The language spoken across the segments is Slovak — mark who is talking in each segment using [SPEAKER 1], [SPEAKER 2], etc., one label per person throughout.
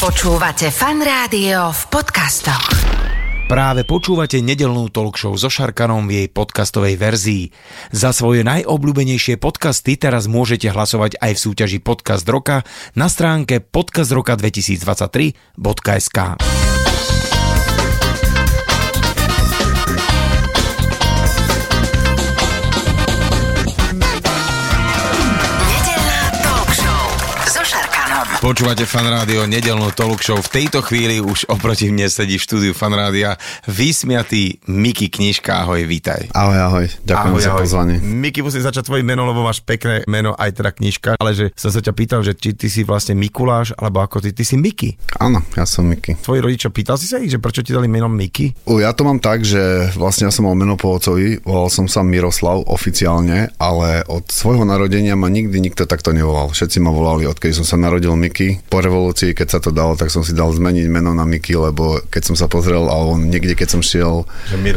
[SPEAKER 1] Počúvate fan rádio v podcastoch.
[SPEAKER 2] Práve počúvate nedelnú talk show so Šarkanom v jej podcastovej verzii. Za svoje najobľúbenejšie podcasty teraz môžete hlasovať aj v súťaži Podcast Roka na stránke podcastroka2023.sk. Počúvate fan rádio, nedelnú talk show. V tejto chvíli už oproti mne sedí v štúdiu fan rádia vysmiatý Miki Knižka. Ahoj, vítaj.
[SPEAKER 3] Ahoj, ahoj. Ďakujem
[SPEAKER 2] Ahoj,
[SPEAKER 3] za
[SPEAKER 2] ahoj.
[SPEAKER 3] pozvanie.
[SPEAKER 2] Miki, musím začať tvojim menom, lebo máš pekné meno, aj teda knižka, ale že som sa ťa pýtal, že či ty si vlastne Mikuláš, alebo ako ty, ty si Miki.
[SPEAKER 3] Áno, ja som Miky.
[SPEAKER 2] Tvoji rodičia, pýtal si sa ich, že prečo ti dali meno Miki?
[SPEAKER 3] U, ja to mám tak, že vlastne ja som mal meno po ocovi, volal som sa Miroslav oficiálne, ale od svojho narodenia ma nikdy nikto takto nevolal. Všetci ma volali, odkedy som sa narodil Miky. Po revolúcii, keď sa to dalo, tak som si dal zmeniť meno na Miky, lebo keď som sa pozrel, alebo niekde, keď som šiel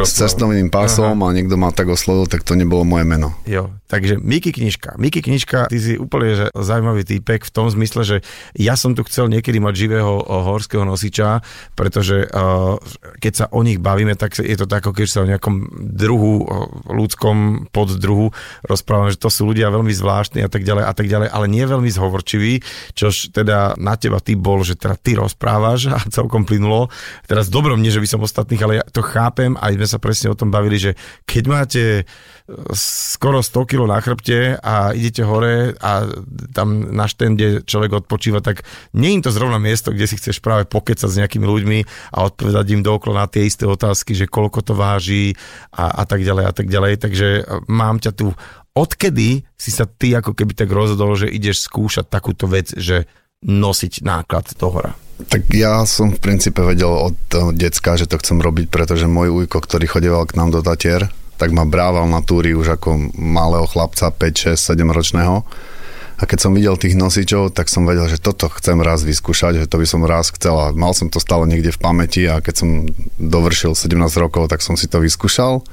[SPEAKER 3] s cestovným pásom a niekto ma tak oslovil, tak to nebolo moje meno.
[SPEAKER 2] Jo, takže Miki Knižka. Miki Knižka, ty si úplne že zaujímavý týpek v tom zmysle, že ja som tu chcel niekedy mať živého o, horského nosiča, pretože uh, keď sa o nich bavíme, tak je to tak, ako keď sa o nejakom druhu, o ľudskom poddruhu rozprávame, že to sú ľudia veľmi zvláštni a tak ďalej a tak ďalej, ale nie veľmi zhovorčiví, čož teda na teba ty bol, že teda ty rozprávaš a celkom plynulo. Teraz dobrom, nie že by som ostatných, ale ja to chápem, aj sme sa presne o tom bavili, že keď máte e, skoro 100 kg na chrbte a idete hore a tam na štende človek odpočíva, tak nie je to zrovna miesto, kde si chceš práve pokecať s nejakými ľuďmi a odpovedať im dookola na tie isté otázky, že koľko to váži a, a tak ďalej a tak ďalej. Takže e, mám ťa tu. Odkedy si sa ty ako keby tak rozhodol, že ideš skúšať takúto vec, že nosiť náklad do hora?
[SPEAKER 3] Tak ja som v princípe vedel od decka, že to chcem robiť, pretože môj ujko, ktorý chodieval k nám do Tatier, tak ma brával na túry už ako malého chlapca, 5, 6, 7 ročného. A keď som videl tých nosičov, tak som vedel, že toto chcem raz vyskúšať, že to by som raz chcel. A mal som to stále niekde v pamäti a keď som dovršil 17 rokov, tak som si to vyskúšal.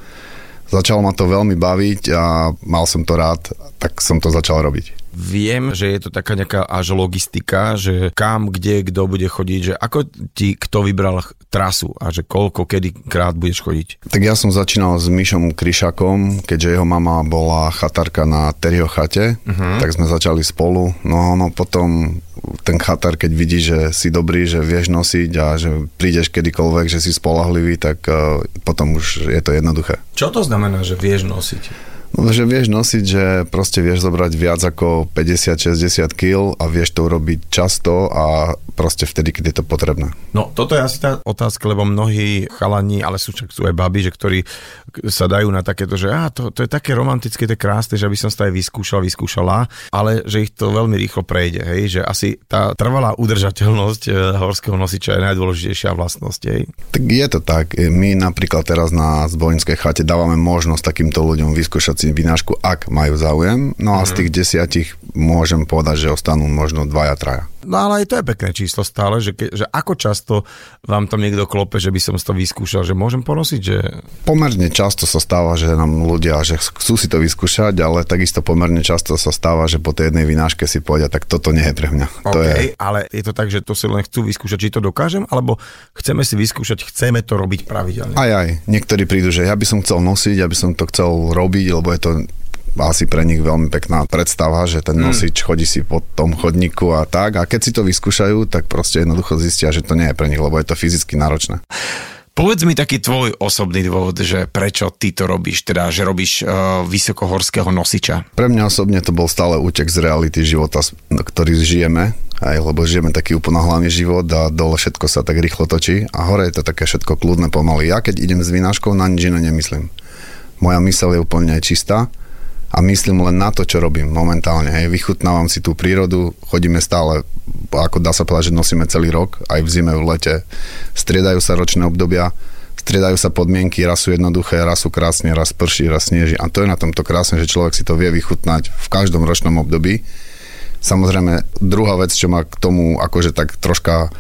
[SPEAKER 3] Začalo ma to veľmi baviť a mal som to rád, tak som to začal robiť.
[SPEAKER 2] Viem, že je to taká nejaká až logistika, že kam, kde, kto bude chodiť, že ako ti kto vybral trasu a že koľko, kedy krát budeš chodiť.
[SPEAKER 3] Tak ja som začínal s Myšom Kryšakom, keďže jeho mama bola chatarka na Terrio chate, uh-huh. tak sme začali spolu. No no potom ten chatar, keď vidí, že si dobrý, že vieš nosiť a že prídeš kedykoľvek, že si spolahlivý, tak uh, potom už je to jednoduché.
[SPEAKER 2] Čo to znamená, že vieš nosiť?
[SPEAKER 3] No, že vieš nosiť, že proste vieš zobrať viac ako 50-60 kg a vieš to urobiť často a proste vtedy, keď je to potrebné.
[SPEAKER 2] No, toto je asi tá otázka, lebo mnohí chalani, ale sú, však sú aj baby, že ktorí sa dajú na takéto, že á, to, to je také romantické, to je krásne, že by som sa aj vyskúšal, vyskúšala, ale že ich to veľmi rýchlo prejde, hej, že asi tá trvalá udržateľnosť e, horského nosiča je najdôležitejšia vlastnosť, hej.
[SPEAKER 3] Tak je to tak. My napríklad teraz na zbojinskej chate dávame možnosť takýmto ľuďom vyskúšať si vynášku, ak majú záujem. No a z tých desiatich môžem povedať, že ostanú možno dvaja, traja.
[SPEAKER 2] No ale aj to je pekné číslo stále, že, ke, že ako často vám tam niekto klope, že by som to vyskúšal, že môžem ponosiť, že...
[SPEAKER 3] Pomerne často sa stáva, že nám ľudia, že chcú si to vyskúšať, ale takisto pomerne často sa stáva, že po tej jednej vynáške si povedia, tak toto nie je pre mňa.
[SPEAKER 2] OK,
[SPEAKER 3] To je,
[SPEAKER 2] ale je to tak, že to si len chcú vyskúšať, či to dokážem, alebo chceme si vyskúšať, chceme to robiť pravidelne.
[SPEAKER 3] aj aj, niektorí prídu, že ja by som chcel nosiť, ja by som to chcel robiť, lebo je to asi pre nich veľmi pekná predstava, že ten nosič chodí si po tom chodníku a tak. A keď si to vyskúšajú, tak proste jednoducho zistia, že to nie je pre nich, lebo je to fyzicky náročné.
[SPEAKER 2] Povedz mi taký tvoj osobný dôvod, že prečo ty to robíš, teda že robíš uh, vysokohorského nosiča.
[SPEAKER 3] Pre mňa osobne to bol stále útek z reality života, ktorý žijeme, aj, lebo žijeme taký úplnohlavný život a dole všetko sa tak rýchlo točí a hore je to také všetko kľudné pomaly. Ja keď idem s vynáškou, na nič iné nemyslím. Moja myseľ je úplne čistá a myslím len na to, čo robím momentálne. Hej. Vychutnávam si tú prírodu, chodíme stále, ako dá sa povedať, že nosíme celý rok, aj v zime, v lete. Striedajú sa ročné obdobia, striedajú sa podmienky, raz sú jednoduché, raz sú krásne, raz prší, raz sneží. A to je na tomto krásne, že človek si to vie vychutnať v každom ročnom období. Samozrejme, druhá vec, čo ma k tomu akože tak troška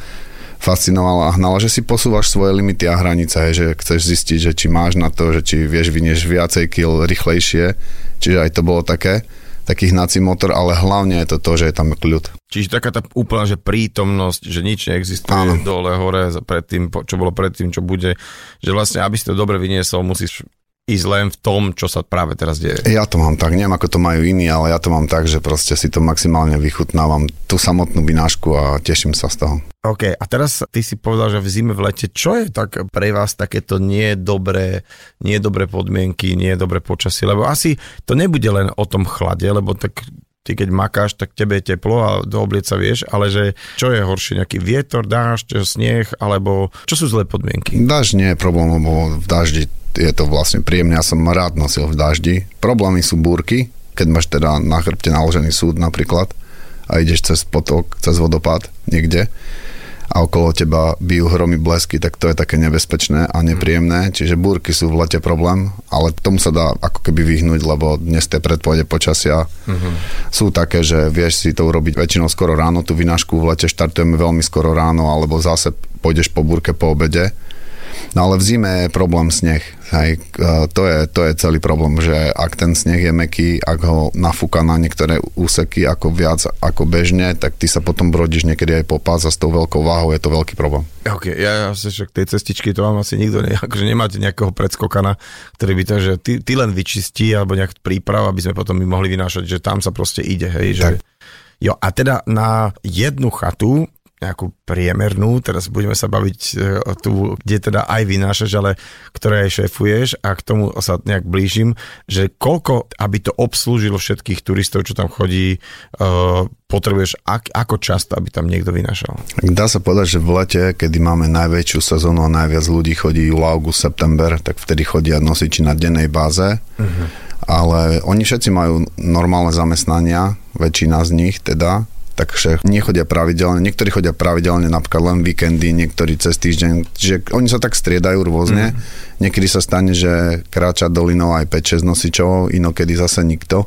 [SPEAKER 3] fascinovala a hnala, že si posúvaš svoje limity a hranice, že chceš zistiť, že či máš na to, že či vieš vynieš viacej kil rýchlejšie, čiže aj to bolo také, taký hnací motor, ale hlavne je to to, že je tam kľud.
[SPEAKER 2] Čiže taká tá úplná, že prítomnosť, že nič neexistuje
[SPEAKER 3] Áno.
[SPEAKER 2] dole, hore, predtým, po- čo bolo predtým, čo bude. Že vlastne, aby si to dobre vyniesol, musíš ísť len v tom, čo sa práve teraz deje.
[SPEAKER 3] Ja to mám tak, neviem ako to majú iní, ale ja to mám tak, že proste si to maximálne vychutnávam tú samotnú vinášku a teším sa z toho.
[SPEAKER 2] OK, a teraz ty si povedal, že v zime, v lete, čo je tak pre vás takéto nie dobré, nie dobré podmienky, nie dobré počasie, lebo asi to nebude len o tom chlade, lebo tak ty keď makáš, tak tebe je teplo a do oblieca vieš, ale že čo je horšie, nejaký vietor, dážď, sneh, alebo čo sú zlé podmienky?
[SPEAKER 3] Dažď nie je problém, lebo v daždi je to vlastne príjemné. Ja som rád nosil v daždi. Problémy sú búrky, keď máš teda na chrbte naložený súd napríklad a ideš cez potok, cez vodopád niekde a okolo teba bijú hromy blesky, tak to je také nebezpečné a nepríjemné. Čiže búrky sú v lete problém, ale tomu sa dá ako keby vyhnúť, lebo dnes tie predpovede počasia sú také, že vieš si to urobiť väčšinou skoro ráno, tú vynášku v lete štartujeme veľmi skoro ráno, alebo zase pôjdeš po búrke po obede. No ale v zime je problém sneh. Hej, to, je, to je celý problém, že ak ten sneh je meký, ak ho nafúka na niektoré úseky ako viac ako bežne, tak ty sa potom brodíš niekedy aj po pás a s tou veľkou váhou je to veľký problém.
[SPEAKER 2] OK, ja, ja však tej cestičky to vám asi nikto ne, akože nemáte nejakého predskokana, ktorý by to, že ty, ty len vyčistí alebo nejak príprav, aby sme potom my mohli vynášať, že tam sa proste ide, hej, že...
[SPEAKER 3] Tak.
[SPEAKER 2] Jo, a teda na jednu chatu, nejakú priemernú, teraz budeme sa baviť e, o tú, kde teda aj vynášaš, ale ktoré aj šéfuješ a k tomu sa nejak blížim, že koľko, aby to obslúžilo všetkých turistov, čo tam chodí, uh, potrebuješ, ak, ako často, aby tam niekto vynášal?
[SPEAKER 3] Dá sa povedať, že v lete, kedy máme najväčšiu sezónu a najviac ľudí chodí júl, august, september, tak vtedy chodia nosiči na dennej báze. Uh-huh. Ale oni všetci majú normálne zamestnania, väčšina z nich teda, takže nechodia pravidelne, niektorí chodia pravidelne napríklad len víkendy, niektorí cez týždeň, že oni sa tak striedajú rôzne. Mm. Niekedy sa stane, že kráča dolinou aj 5-6 nosičov, inokedy zase nikto.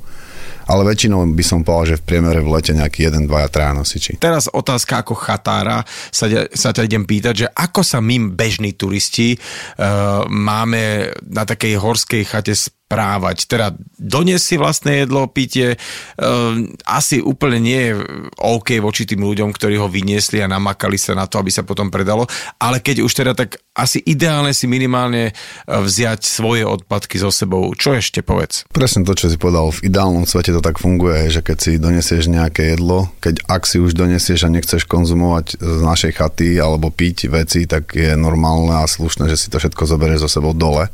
[SPEAKER 3] Ale väčšinou by som povedal, že v priemere v lete nejaký 1, 2, 3 nosiči.
[SPEAKER 2] Teraz otázka ako chatára, sa, sa ťa idem pýtať, že ako sa my bežní turisti uh, máme na takej horskej chate správať. Teda doniesť si vlastné jedlo, pitie, uh, asi úplne nie je OK voči tým ľuďom, ktorí ho vyniesli a namakali sa na to, aby sa potom predalo, ale keď už teda tak asi ideálne si minimálne uh, vziať svoje odpadky so sebou. Čo ešte povedz?
[SPEAKER 3] Presne to, čo si povedal, v ideálnom svete to tak funguje, že keď si donesieš nejaké jedlo, keď ak si už donesieš a nechceš konzumovať z našej chaty alebo piť veci, tak je normálne a slušné, že si to všetko zoberieš so sebou dole.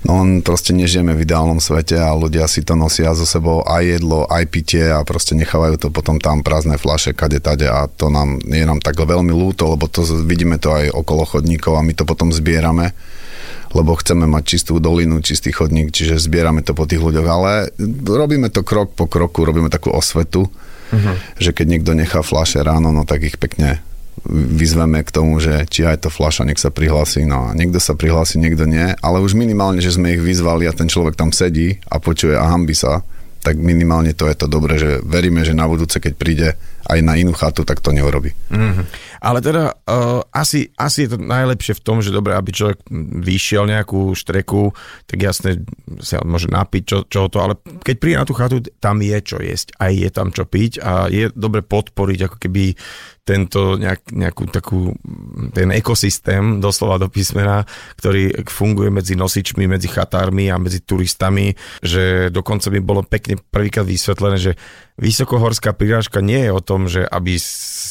[SPEAKER 3] No len proste nežijeme v ideálnom svete a ľudia si to nosia so sebou aj jedlo, aj pitie a proste nechávajú to potom tam prázdne flaše kade tade a to nám, je nám tak veľmi ľúto, lebo to vidíme to aj okolo chodníkov a my to potom zbierame lebo chceme mať čistú dolinu, čistý chodník, čiže zbierame to po tých ľuďoch, ale robíme to krok po kroku, robíme takú osvetu, uh-huh. že keď niekto nechá flaše ráno, no tak ich pekne vyzveme k tomu, že či aj to fľaša, nech sa prihlási. No a niekto sa prihlási, niekto nie, ale už minimálne, že sme ich vyzvali a ten človek tam sedí a počuje a hambi sa, tak minimálne to je to dobré, že veríme, že na budúce, keď príde aj na inú chatu, tak to neurobi.
[SPEAKER 2] Mm-hmm. Ale teda uh, asi, asi je to najlepšie v tom, že dobre, aby človek vyšiel nejakú štreku, tak jasne sa môže napiť čo, čo to, ale keď príde na tú chatu, tam je čo jesť, aj je tam čo piť a je dobre podporiť ako keby tento nejak, nejakú takú, ten ekosystém doslova do písmena, ktorý funguje medzi nosičmi, medzi chatármi a medzi turistami, že dokonca by bolo pekne prvýkrát vysvetlené, že vysokohorská prirážka nie je o tom, že aby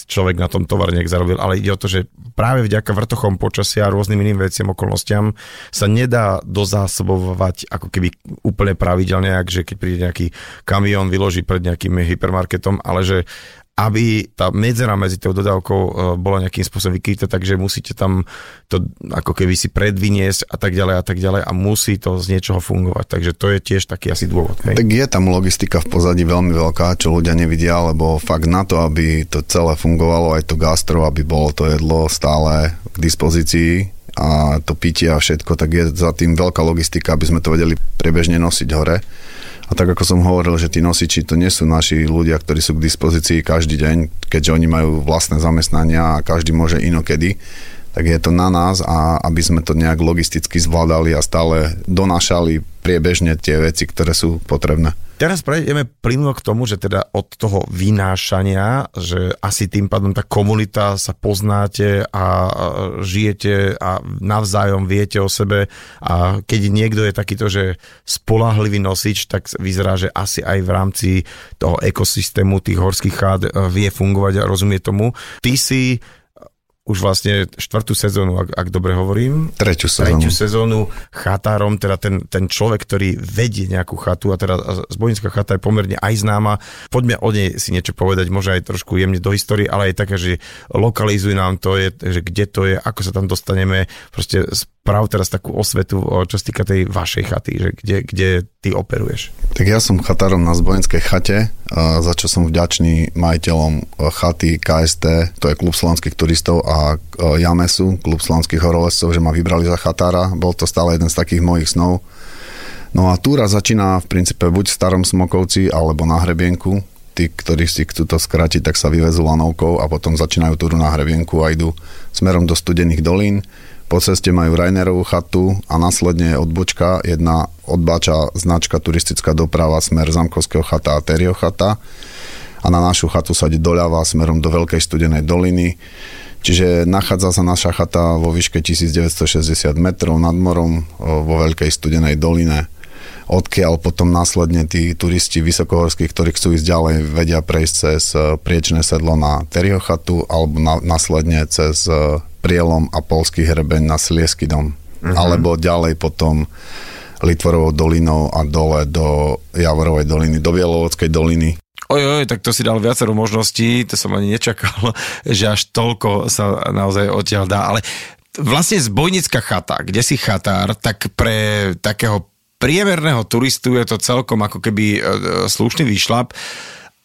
[SPEAKER 2] človek na tom tovar nejak zarobil, ale ide o to, že práve vďaka vrtochom počasia a rôznym iným veciam, okolnostiam sa nedá dozásobovať ako keby úplne pravidelne, že keď príde nejaký kamión, vyloží pred nejakým hypermarketom, ale že aby tá medzera medzi tou dodávkou e, bola nejakým spôsobom vykrytá, takže musíte tam to ako keby si predviniesť a tak ďalej a tak ďalej a musí to z niečoho fungovať. Takže to je tiež taký asi dôvod. Hej?
[SPEAKER 3] Tak je tam logistika v pozadí veľmi veľká, čo ľudia nevidia, lebo fakt na to, aby to celé fungovalo, aj to gastro, aby bolo to jedlo stále k dispozícii a to pitie a všetko, tak je za tým veľká logistika, aby sme to vedeli priebežne nosiť hore. A tak ako som hovoril, že tí nosiči to nie sú naši ľudia, ktorí sú k dispozícii každý deň, keďže oni majú vlastné zamestnania a každý môže inokedy, tak je to na nás a aby sme to nejak logisticky zvládali a stále donášali priebežne tie veci, ktoré sú potrebné.
[SPEAKER 2] Teraz prejdeme plynulo k tomu, že teda od toho vynášania, že asi tým pádom tá komunita sa poznáte a žijete a navzájom viete o sebe a keď niekto je takýto, že spolahlivý nosič, tak vyzerá, že asi aj v rámci toho ekosystému tých horských chát e, vie fungovať a rozumie tomu. Ty si už vlastne štvrtú sezónu, ak, ak dobre hovorím.
[SPEAKER 3] Treťu sezónu.
[SPEAKER 2] Treťu sezónu chatárom, teda ten, ten človek, ktorý vedie nejakú chatu a teda zbojnická chata je pomerne aj známa. Poďme o nej si niečo povedať, možno aj trošku jemne do histórie, ale aj také, že lokalizuj nám to, je, že kde to je, ako sa tam dostaneme, proste sprav teraz takú osvetu, čo sa týka tej vašej chaty, že kde, kde ty operuješ.
[SPEAKER 3] Tak ja som chatárom na zbojenskej chate, za čo som vďačný majiteľom e, chaty KST, to je klub slovenských turistov a e, Jamesu, klub slovenských horolescov, že ma vybrali za chatára. Bol to stále jeden z takých mojich snov. No a túra začína v princípe buď v starom Smokovci alebo na hrebienku. Tí, ktorí si chcú to skrátiť, tak sa vyvezú lanovkou a potom začínajú túru na hrebienku a idú smerom do studených dolín po ceste majú Rainerovú chatu a následne odbočka jedna odbáča značka turistická doprava smer Zamkovského chata a Terio chata a na našu chatu sa ide doľava smerom do Veľkej studenej doliny. Čiže nachádza sa naša chata vo výške 1960 metrov nad morom vo Veľkej studenej doline odkiaľ potom následne tí turisti vysokohorskí, ktorí chcú ísť ďalej, vedia prejsť cez priečné sedlo na Terio chatu alebo na, následne cez prielom a polský hrebeň na Sliesky dom. Uh-huh. Alebo ďalej potom Litvorovou dolinou a dole do Javorovej doliny, do Bielovodskej doliny.
[SPEAKER 2] Oj, oj, tak to si dal viacero možností, to som ani nečakal, že až toľko sa naozaj odtiaľ dá, ale vlastne zbojnická chata, kde si chatár, tak pre takého priemerného turistu je to celkom ako keby e, slušný výšlap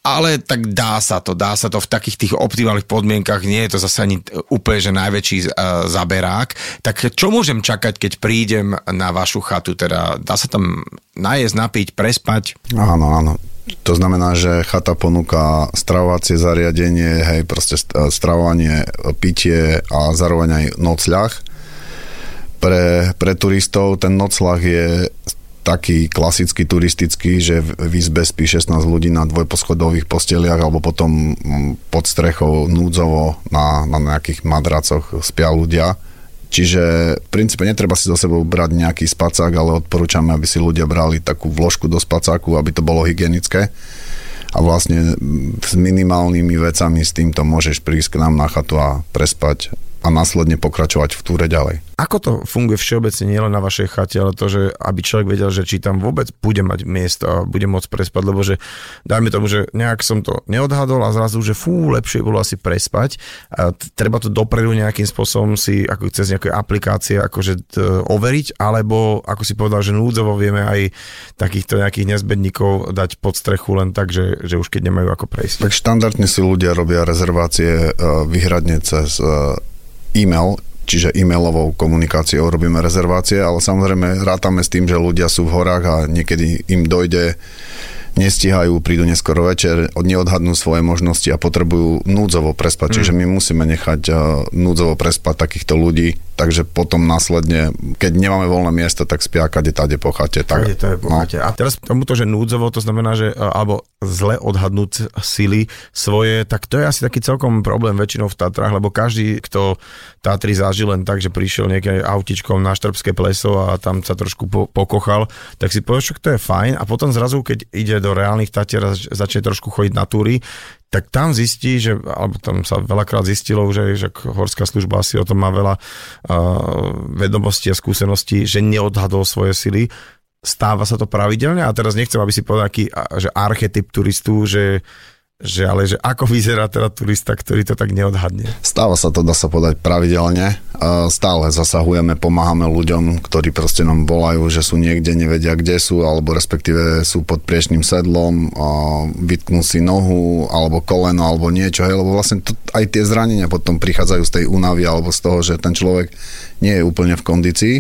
[SPEAKER 2] ale tak dá sa to, dá sa to v takých tých optimálnych podmienkach, nie je to zase ani úplne, že najväčší uh, zaberák. Tak čo môžem čakať, keď prídem na vašu chatu? Teda dá sa tam najesť, napiť, prespať?
[SPEAKER 3] Áno, áno. To znamená, že chata ponúka stravovacie zariadenie, hej, proste stravovanie, pitie a zároveň aj nocľah. Pre, pre turistov ten nocľah je taký klasický turistický, že v izbe spí 16 ľudí na dvojposchodových posteliach alebo potom mm, pod strechou núdzovo na, na nejakých madracoch spia ľudia. Čiže v princípe netreba si do sebou brať nejaký spacák, ale odporúčame, aby si ľudia brali takú vložku do spacáku, aby to bolo hygienické. A vlastne mm, s minimálnymi vecami s týmto môžeš prísť k nám na chatu a prespať a následne pokračovať v túre ďalej.
[SPEAKER 2] Ako to funguje všeobecne nielen na vašej chate, ale to, že aby človek vedel, že či tam vôbec bude mať miesto a bude môcť prespať, lebo že dajme tomu, že nejak som to neodhadol a zrazu, že fú, lepšie bolo asi prespať. A treba to dopredu nejakým spôsobom si ako cez nejaké aplikácie akože t- overiť, alebo ako si povedal, že núdzovo vieme aj takýchto nejakých nezbedníkov dať pod strechu len tak, že, že už keď nemajú ako prejsť.
[SPEAKER 3] Tak štandardne si ľudia robia rezervácie uh, vyhradne cez uh, e-mail, čiže e-mailovou komunikáciou robíme rezervácie, ale samozrejme rátame s tým, že ľudia sú v horách a niekedy im dojde nestíhajú, prídu neskoro večer, neodhadnú svoje možnosti a potrebujú núdzovo prespať. Mm. Čiže my musíme nechať uh, núdzovo prespať takýchto ľudí, takže potom následne, keď nemáme voľné miesto, tak spia kade tade po chate. Tak,
[SPEAKER 2] kade to je po no. chate. A teraz tomuto, že núdzovo, to znamená, že uh, alebo zle odhadnúť sily svoje, tak to je asi taký celkom problém väčšinou v Tatrách, lebo každý, kto Tatry zažil len tak, že prišiel nejaké autičkom na Štrbské pleso a tam sa trošku po, pokochal, tak si povie, že to je fajn. A potom zrazu, keď ide do reálnych Tatier a začne trošku chodiť na túry, tak tam zistí, že, alebo tam sa veľakrát zistilo, že, že horská služba asi o tom má veľa uh, vedomostí a skúseností, že neodhadol svoje sily. Stáva sa to pravidelne? A teraz nechcem, aby si povedal aký, že archetyp turistu, že že ale že ako vyzerá teda turista, ktorý to tak neodhadne?
[SPEAKER 3] Stáva sa to, dá sa povedať, pravidelne. Stále zasahujeme, pomáhame ľuďom, ktorí proste nám volajú, že sú niekde, nevedia kde sú, alebo respektíve sú pod priešným sedlom, vytknú si nohu, alebo koleno, alebo niečo, hej, lebo vlastne to, aj tie zranenia potom prichádzajú z tej únavy, alebo z toho, že ten človek nie je úplne v kondícii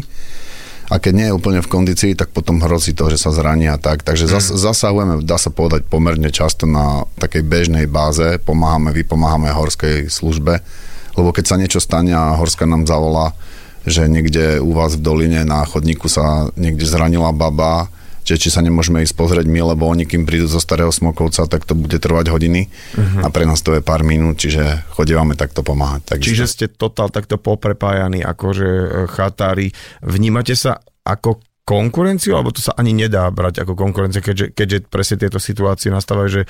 [SPEAKER 3] a keď nie je úplne v kondícii, tak potom hrozí to, že sa zrania a tak. Takže zas, mm. zasahujeme, dá sa povedať, pomerne často na takej bežnej báze, pomáhame, vypomáhame horskej službe, lebo keď sa niečo stane a horska nám zavolá, že niekde u vás v doline na chodníku sa niekde zranila baba, že či sa nemôžeme ísť pozrieť my, lebo oni, kým prídu zo starého Smokovca, tak to bude trvať hodiny uh-huh. a pre nás to je pár minút, čiže chodívame takto pomáhať.
[SPEAKER 2] Takisto. Čiže ste totál takto poprepájaní, akože chatári. Vnímate sa ako konkurenciu, alebo to sa ani nedá brať ako konkurencia, keďže, keďže presne tieto situácie nastávajú, že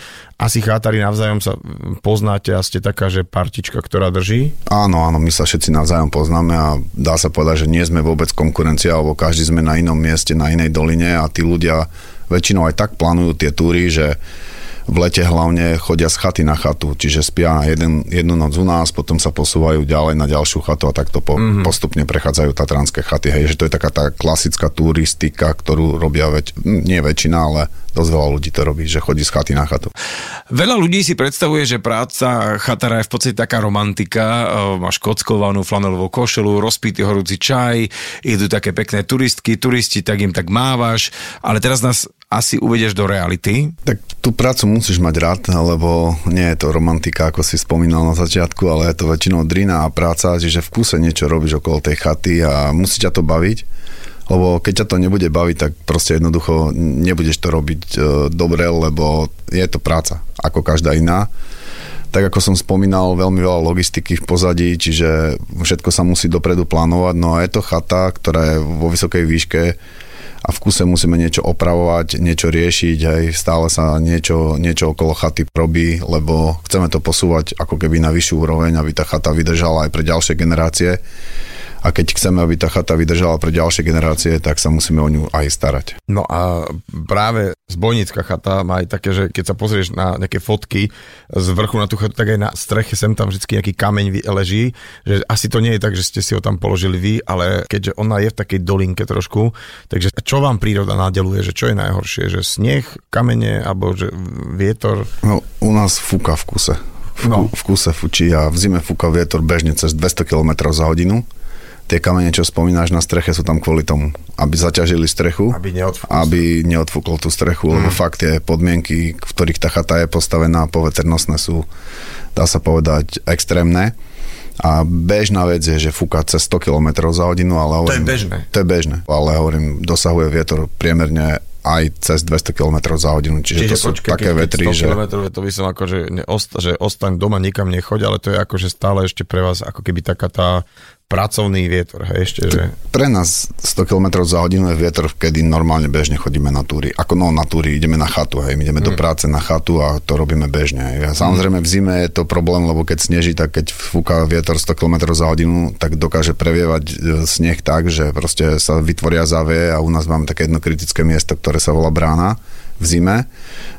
[SPEAKER 2] asi chátári navzájom sa poznáte a ste taká, že partička, ktorá drží?
[SPEAKER 3] Áno, áno, my sa všetci navzájom poznáme a dá sa povedať, že nie sme vôbec konkurencia, alebo každý sme na inom mieste, na inej doline a tí ľudia väčšinou aj tak plánujú tie túry, že v lete hlavne chodia z chaty na chatu, čiže spia jeden, jednu noc u nás, potom sa posúvajú ďalej na ďalšiu chatu a takto po, mm-hmm. postupne prechádzajú tatranské chaty. Hej, že to je taká tá klasická turistika, ktorú robia väč- nie väčšina, ale dosť veľa ľudí to robí, že chodí z chaty na chatu.
[SPEAKER 2] Veľa ľudí si predstavuje, že práca chatara je v podstate taká romantika. Máš kockovanú flanelovú košelu, rozpitý horúci čaj, idú také pekné turistky, turisti, tak im tak mávaš, ale teraz nás asi uvedieš do reality.
[SPEAKER 3] Tak tú prácu musíš mať rád, lebo nie je to romantika, ako si spomínal na začiatku, ale je to väčšinou drina a práca, čiže v kuse niečo robíš okolo tej chaty a musí ťa to baviť lebo keď ťa to nebude baviť, tak proste jednoducho nebudeš to robiť e, dobre, lebo je to práca, ako každá iná. Tak ako som spomínal, veľmi veľa logistiky v pozadí, čiže všetko sa musí dopredu plánovať, no a je to chata, ktorá je vo vysokej výške, a v kuse musíme niečo opravovať, niečo riešiť, aj stále sa niečo, niečo okolo chaty robí, lebo chceme to posúvať ako keby na vyššiu úroveň, aby tá chata vydržala aj pre ďalšie generácie a keď chceme, aby tá chata vydržala pre ďalšie generácie, tak sa musíme o ňu aj starať.
[SPEAKER 2] No a práve zbojnická chata má aj také, že keď sa pozrieš na nejaké fotky z vrchu na tú chatu, tak aj na streche sem tam vždy nejaký kameň leží, že asi to nie je tak, že ste si ho tam položili vy, ale keďže ona je v takej dolinke trošku, takže čo vám príroda nadeluje, že čo je najhoršie, že sneh, kamene alebo že vietor?
[SPEAKER 3] No, u nás fúka v kuse. V, no. v kuse fučí a v zime fúka vietor bežne cez 200 km za hodinu tie kamene, čo spomínaš na streche, sú tam kvôli tomu, aby zaťažili strechu,
[SPEAKER 2] aby neodfúkol,
[SPEAKER 3] aby neodfúkol tú strechu, mm. lebo fakt tie podmienky, v ktorých tá chata je postavená, poveternostné sú, dá sa povedať, extrémne. A bežná vec je, že fúka cez 100 km za hodinu, ale
[SPEAKER 2] hovorím, to je bežné.
[SPEAKER 3] To je bežné, ale hovorím, dosahuje vietor priemerne aj cez 200 km za hodinu. Čiže, Čiže to sú počkej, také vetry, 100
[SPEAKER 2] že... km, to by som ako, že, neosta, že ostaň doma, nikam nechoď, ale to je ako, že stále ešte pre vás ako keby taká tá pracovný vietor, hej, ešte, že...
[SPEAKER 3] Pre nás 100 km za hodinu je vietor, kedy normálne bežne chodíme na túry. Ako no na túry, ideme na chatu, hej, ideme mm. do práce na chatu a to robíme bežne. Hej. A samozrejme v zime je to problém, lebo keď sneží, tak keď fúka vietor 100 km za hodinu, tak dokáže previevať e, sneh tak, že proste sa vytvoria závie a u nás máme také jedno kritické miesto, ktoré sa volá brána v zime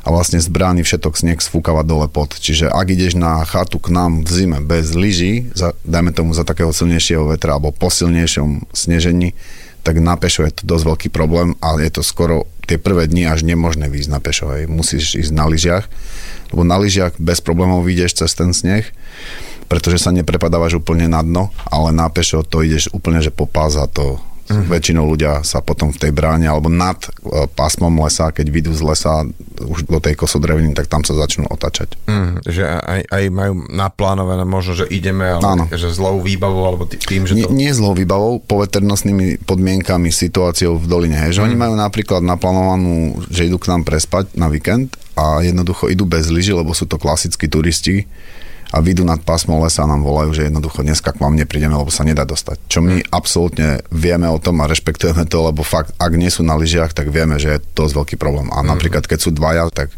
[SPEAKER 3] a vlastne z brány všetok sneh sfúkava dole pod. Čiže ak ideš na chatu k nám v zime bez lyží, za, dajme tomu za takého silnejšieho vetra alebo posilnejšom snežení, tak na pešo je to dosť veľký problém a je to skoro tie prvé dni až nemožné výjsť na pešo. Hej. Musíš ísť na lyžiach, lebo na lyžiach bez problémov vyjdeš cez ten sneh, pretože sa neprepadávaš úplne na dno, ale na pešo to ideš úplne, že po pás a to Mm-hmm. Väčšinou ľudia sa potom v tej bráne alebo nad e, pásmom lesa, keď vidú z lesa už do tej kosodreviny, tak tam sa začnú otačať.
[SPEAKER 2] Mm, že aj, aj majú naplánované možno, že ideme, ale Áno. že zlou výbavou alebo tým, že to...
[SPEAKER 3] Nie, nie zlou výbavou, poveternostnými podmienkami, situáciou v doline. Hej, že mm. oni majú napríklad naplánovanú, že idú k nám prespať na víkend a jednoducho idú bez lyži, lebo sú to klasickí turisti a vyjdú nad pásmo lesa a nám volajú, že jednoducho dneska k vám neprídeme, lebo sa nedá dostať. Čo my absolútne vieme o tom a rešpektujeme to, lebo fakt, ak nie sú na lyžiach, tak vieme, že je to dosť veľký problém. A mm. napríklad, keď sú dvaja, tak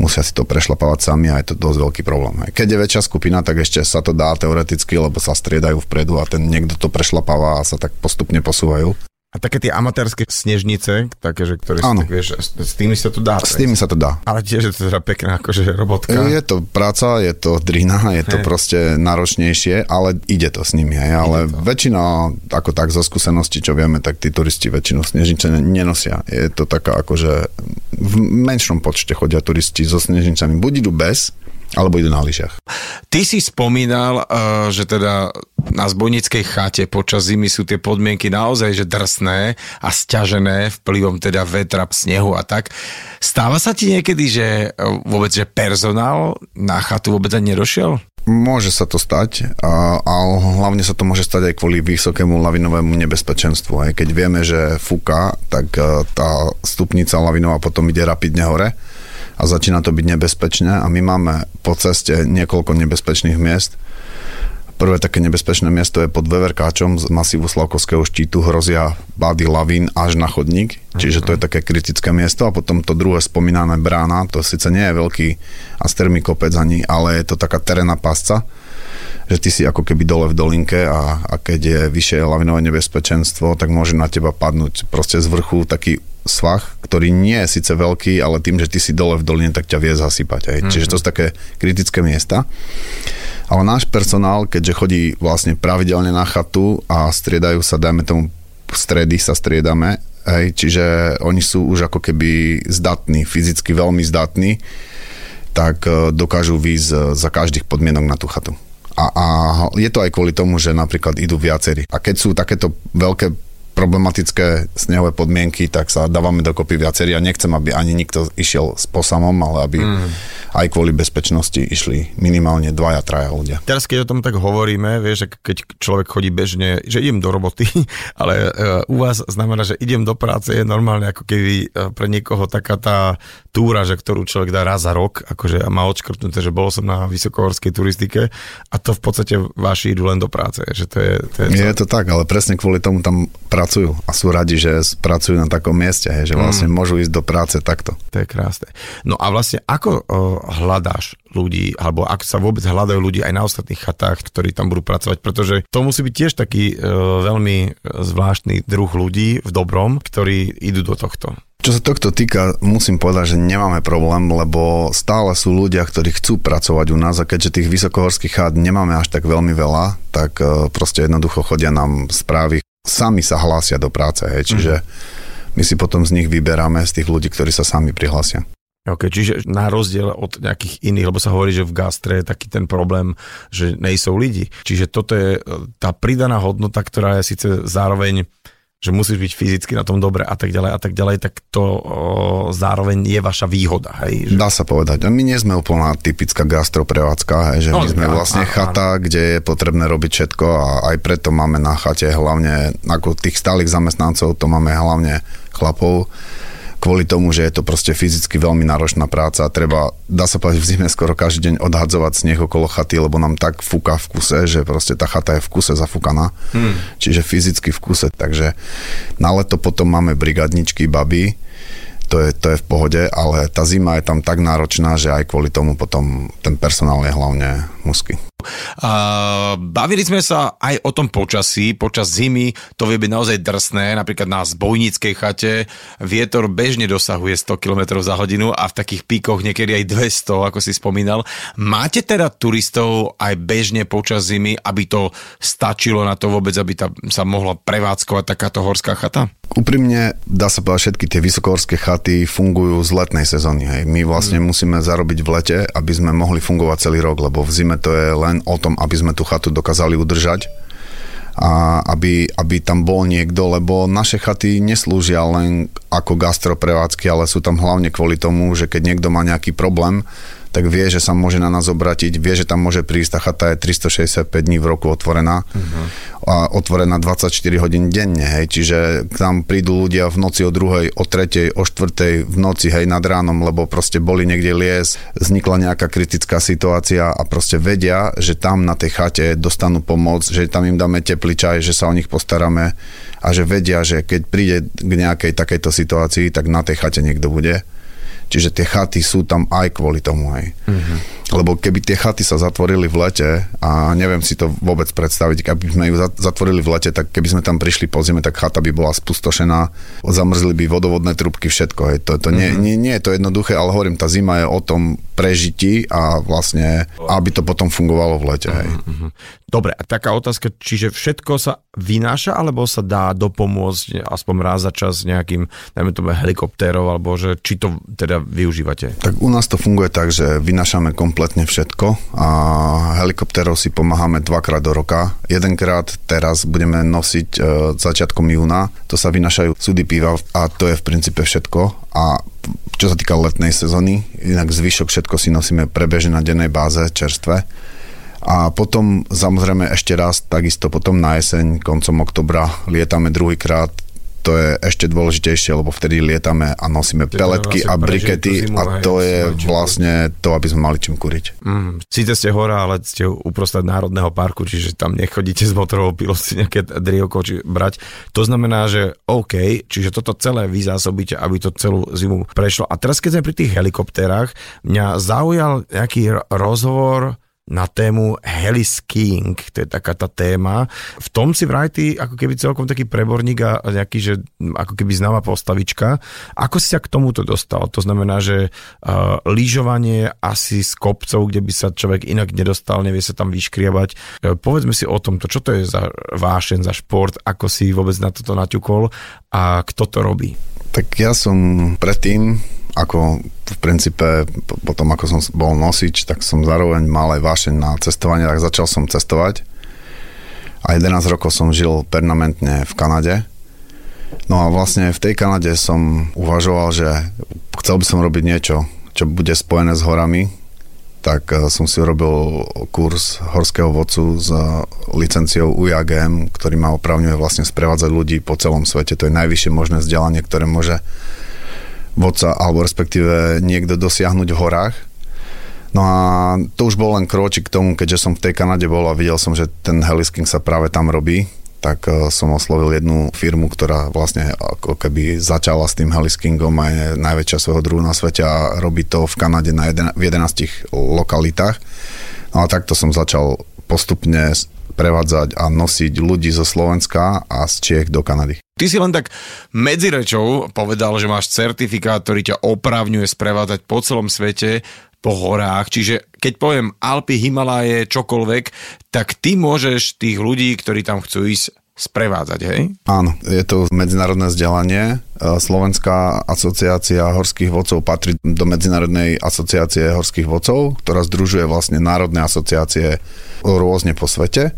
[SPEAKER 3] musia si to prešlapávať sami a je to dosť veľký problém. Keď je väčšia skupina, tak ešte sa to dá teoreticky, lebo sa striedajú vpredu a ten niekto to prešlapáva a sa tak postupne posúvajú.
[SPEAKER 2] A také tie amatérske snežnice, také, že, ktoré sú, tak vieš, s tými sa to dá.
[SPEAKER 3] S tými sa to dá.
[SPEAKER 2] Ale tiež je to teda pekná akože robotka.
[SPEAKER 3] Je to práca, je to drina, je to hey. proste náročnejšie, ale ide to s nimi. Hej. Ale väčšina, ako tak zo skúsenosti, čo vieme, tak tí turisti väčšinu snežnice nenosia. Je to taká akože v menšom počte chodia turisti so snežnicami. Buď idú bez, alebo idú na lyžiach.
[SPEAKER 2] Ty si spomínal, uh, že teda na zbojnickej chate počas zimy sú tie podmienky naozaj že drsné a stiažené vplyvom teda vetra, snehu a tak. Stáva sa ti niekedy, že uh, vôbec, že personál na chatu vôbec ani nedošiel?
[SPEAKER 3] Môže sa to stať, a, a hlavne sa to môže stať aj kvôli vysokému lavinovému nebezpečenstvu. Aj keď vieme, že fúka, tak e, tá stupnica lavinová potom ide rapidne hore a začína to byť nebezpečné a my máme po ceste niekoľko nebezpečných miest, Prvé také nebezpečné miesto je pod Veverkáčom z masívu Slavkovského štítu hrozia bády lavín až na chodník, čiže to je také kritické miesto. A potom to druhé spomínané brána, to síce nie je veľký a strmý kopec ani, ale je to taká terénna pásca, že ty si ako keby dole v dolinke a, a keď je vyššie lavinové nebezpečenstvo, tak môže na teba padnúť proste z vrchu taký svah, ktorý nie je síce veľký, ale tým, že ty si dole v doline, tak ťa vie zasypať. Aj. Mm-hmm. Čiže to sú také kritické miesta. Ale náš personál, keďže chodí vlastne pravidelne na chatu a striedajú sa, dajme tomu stredy sa striedame, hej, čiže oni sú už ako keby zdatní, fyzicky veľmi zdatní, tak e, dokážu výjsť e, za každých podmienok na tú chatu. A, a je to aj kvôli tomu, že napríklad idú viacerí. A keď sú takéto veľké problematické snehové podmienky, tak sa dávame dokopy viacerí a nechcem, aby ani nikto išiel s posamom, ale aby mm. Aj kvôli bezpečnosti išli minimálne dvaja, traja ľudia.
[SPEAKER 2] Teraz keď o tom tak hovoríme, vieš, že keď človek chodí bežne, že idem do roboty, ale uh, u vás znamená, že idem do práce je normálne ako keby uh, pre niekoho taká tá túra, že ktorú človek dá raz za rok, akože má odškrtnuté, že bol som na vysokohorskej turistike a to v podstate vaši idú len do práce. Že to je, to je,
[SPEAKER 3] je to tak, ale presne kvôli tomu tam pracujú a sú radi, že pracujú na takom mieste, hej, že vlastne mm. môžu ísť do práce takto.
[SPEAKER 2] To je krásne. No a vlastne ako hľadáš ľudí, alebo ako sa vôbec hľadajú ľudí aj na ostatných chatách, ktorí tam budú pracovať, pretože to musí byť tiež taký o, veľmi zvláštny druh ľudí v dobrom, ktorí idú do tohto.
[SPEAKER 3] Čo sa tohto týka, musím povedať, že nemáme problém, lebo stále sú ľudia, ktorí chcú pracovať u nás a keďže tých vysokohorských chát nemáme až tak veľmi veľa, tak proste jednoducho chodia nám správy sami sa hlásia do práce, hej, čiže mm. my si potom z nich vyberáme, z tých ľudí, ktorí sa sami prihlásia.
[SPEAKER 2] Ok, čiže na rozdiel od nejakých iných, lebo sa hovorí, že v gastre je taký ten problém, že nejsou lidi. Čiže toto je tá pridaná hodnota, ktorá je síce zároveň že musíš byť fyzicky na tom dobre a tak ďalej a tak ďalej, tak to o, zároveň je vaša výhoda. Hej,
[SPEAKER 3] že... Dá sa povedať. My nie sme úplná typická gastroprevádzka, hej, že no, my sme vlastne chata, kde je potrebné robiť všetko a aj preto máme na chate hlavne, ako tých stálych zamestnancov, to máme hlavne chlapov, kvôli tomu, že je to proste fyzicky veľmi náročná práca a treba, dá sa povedať, v zime skoro každý deň odhadzovať sneh okolo chaty, lebo nám tak fúka v kuse, že proste tá chata je v kuse zafúkaná, hmm. čiže fyzicky v kuse, takže na leto potom máme brigadničky, baby, to je, to je v pohode, ale tá zima je tam tak náročná, že aj kvôli tomu potom ten personál je hlavne musky.
[SPEAKER 2] Uh, bavili sme sa aj o tom počasí. Počas zimy to vie byť naozaj drsné. Napríklad na zbojníckej chate vietor bežne dosahuje 100 km za hodinu a v takých píkoch niekedy aj 200, ako si spomínal. Máte teda turistov aj bežne počas zimy, aby to stačilo na to vôbec, aby ta, sa mohla prevádzkovať takáto horská chata?
[SPEAKER 3] Úprimne, dá sa povedať, všetky tie vysokohorské chaty fungujú z letnej sezóny. Hej. My vlastne mm. musíme zarobiť v lete, aby sme mohli fungovať celý rok, lebo v zime to je len o tom, aby sme tú chatu dokázali udržať a aby, aby tam bol niekto, lebo naše chaty neslúžia len ako gastroprevádzky, ale sú tam hlavne kvôli tomu, že keď niekto má nejaký problém, tak vie, že sa môže na nás obratiť, vie, že tam môže prísť. Tá chata je 365 dní v roku otvorená uh-huh. a otvorená 24 hodín denne, hej, čiže tam prídu ľudia v noci o druhej, o tretej, o štvrtej v noci, hej, nad ránom, lebo proste boli niekde lies, vznikla nejaká kritická situácia a proste vedia, že tam na tej chate dostanú pomoc, že tam im dáme teplý čaj, že sa o nich postaráme a že vedia, že keď príde k nejakej takejto situácii, tak na tej chate niekto bude Čiže tie chaty sú tam aj kvôli tomu. Aj. Mm-hmm. Lebo keby tie chaty sa zatvorili v lete, a neviem si to vôbec predstaviť, keby sme ju zatvorili v lete, tak keby sme tam prišli po zime, tak chata by bola spustošená, zamrzli by vodovodné trubky, všetko. Aj. To, to mm-hmm. nie, mhm. nie, nie je to jednoduché, ale hovorím, tá zima je o tom prežití a vlastne, aby to potom fungovalo v lete. Hej. Mm-hmm.
[SPEAKER 2] Dobre, a taká otázka, čiže všetko sa vynáša, alebo sa dá dopomôcť aspoň raz za čas nejakým, dajme tomu helikoptérov, alebo že či to teda využívate?
[SPEAKER 3] Tak u nás to funguje tak, že vynášame kompletne všetko a helikoptérov si pomáhame dvakrát do roka. Jedenkrát teraz budeme nosiť e, začiatkom júna, to sa vynášajú súdy piva a to je v princípe všetko. A čo sa týka letnej sezóny, inak zvyšok všetko si nosíme prebežne na dennej báze čerstve A potom samozrejme ešte raz, takisto potom na jeseň, koncom oktobra lietame druhýkrát to je ešte dôležitejšie, lebo vtedy lietame a nosíme Ty peletky a brikety zimu, a to je vlastne to, aby sme mali čím kuriť.
[SPEAKER 2] Mm, síce ste hora, ale ste uprostred národného parku, čiže tam nechodíte s motorovou pilou si nejaké drievko či brať. To znamená, že OK, čiže toto celé vy zásobíte, aby to celú zimu prešlo. A teraz, keď sme pri tých helikoptérach, mňa zaujal nejaký rozhovor na tému heliskiing, to je taká tá téma. V tom si vraj ty ako keby celkom taký preborník a nejaký, že ako keby známa postavička. Ako si sa k tomuto dostal? To znamená, že uh, lyžovanie asi z kopcov, kde by sa človek inak nedostal, nevie sa tam vyškriebať. Uh, povedzme si o tomto, čo to je za vášen, za šport, ako si vôbec na toto naťukol a kto to robí?
[SPEAKER 3] Tak ja som predtým ako v princípe potom ako som bol nosič, tak som zároveň mal aj vášeň na cestovanie, tak začal som cestovať a 11 rokov som žil permanentne v Kanade. No a vlastne v tej Kanade som uvažoval, že chcel by som robiť niečo, čo bude spojené s horami, tak eh, som si urobil kurz horského vodcu s licenciou UAGM, ktorý ma opravňuje vlastne sprevádzať ľudí po celom svete. To je najvyššie možné vzdelanie, ktoré môže vodca, alebo respektíve niekto dosiahnuť v horách. No a to už bol len kročík k tomu, keďže som v tej Kanade bol a videl som, že ten helisking sa práve tam robí, tak e, som oslovil jednu firmu, ktorá vlastne ako keby začala s tým heliskingom a je najväčšia svojho druhu na svete a robí to v Kanade na jeden, v 11 lokalitách. No a takto som začal postupne prevádzať a nosiť ľudí zo Slovenska a z Čiech do Kanady.
[SPEAKER 2] Ty si len tak medzirečou povedal, že máš certifikát, ktorý ťa oprávňuje sprevádzať po celom svete po horách, čiže keď poviem Alpy, Himalaje, čokoľvek, tak ty môžeš tých ľudí, ktorí tam chcú ísť, sprevádzať, hej?
[SPEAKER 3] Áno, je to medzinárodné vzdelanie. E, Slovenská asociácia horských vodcov patrí do Medzinárodnej asociácie horských vodcov, ktorá združuje vlastne národné asociácie rôzne po svete.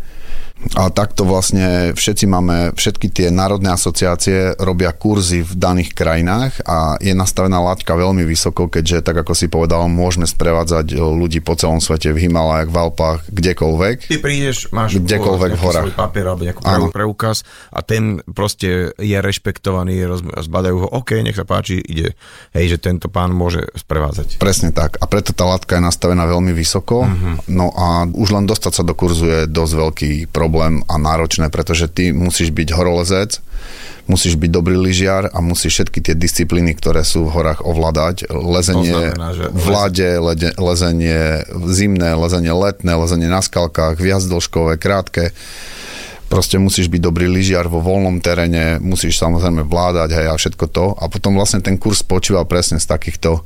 [SPEAKER 3] A takto vlastne všetci máme, všetky tie národné asociácie robia kurzy v daných krajinách a je nastavená látka veľmi vysoko, keďže, tak ako si povedal, môžeme sprevádzať ľudí po celom svete v Himalajach, v Alpách, kdekoľvek.
[SPEAKER 2] Ty prídeš, máš
[SPEAKER 3] kdekoľvek v horách.
[SPEAKER 2] svoj papier alebo nejakú preukaz a ten proste je rešpektovaný, zbadajú ho, OK, nech sa páči, ide, hej, že tento pán môže sprevádzať.
[SPEAKER 3] Presne tak. A preto tá látka je nastavená veľmi vysoko. Uh-huh. No a už len dostať sa do kurzu je dosť veľký problém problém a náročné, pretože ty musíš byť horolezec, musíš byť dobrý lyžiar a musíš všetky tie disciplíny, ktoré sú v horách ovládať. Lezenie v vlade, lezenie zimné, lezenie letné, lezenie na skalkách, viac krátke proste musíš byť dobrý lyžiar vo voľnom teréne, musíš samozrejme vládať hej, a všetko to. A potom vlastne ten kurz spočíva presne z takýchto,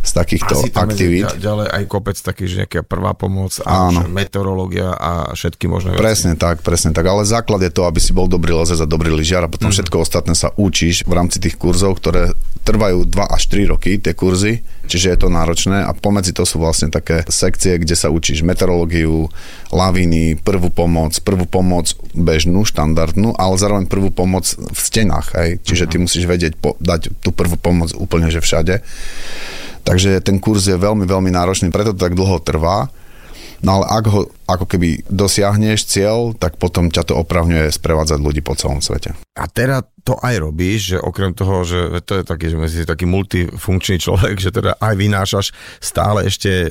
[SPEAKER 3] z takýchto Asi aktivít.
[SPEAKER 2] Ďalej, ďalej aj kopec taký, že nejaká prvá pomoc a Áno. meteorológia a všetky možné
[SPEAKER 3] veci. Presne tak, presne tak. Ale základ je to, aby si bol dobrý lezec a dobrý lyžiar a potom mm. všetko ostatné sa učíš v rámci tých kurzov, ktoré trvajú 2 až 3 roky, tie kurzy, čiže je to náročné a pomedzi to sú vlastne také sekcie, kde sa učíš meteorológiu, laviny, prvú pomoc, prvú pomoc bežnú, štandardnú, ale zároveň prvú pomoc v stenách, hej. Čiže ty mhm. musíš vedieť po, dať tú prvú pomoc úplne, že všade. Takže ten kurz je veľmi, veľmi náročný, preto to tak dlho trvá. No ale ak ho ako keby dosiahneš cieľ, tak potom ťa to opravňuje sprevádzať ľudí po celom svete.
[SPEAKER 2] A teraz to aj robíš, že okrem toho, že to je taký, že si taký multifunkčný človek, že teda aj vynášaš stále ešte e,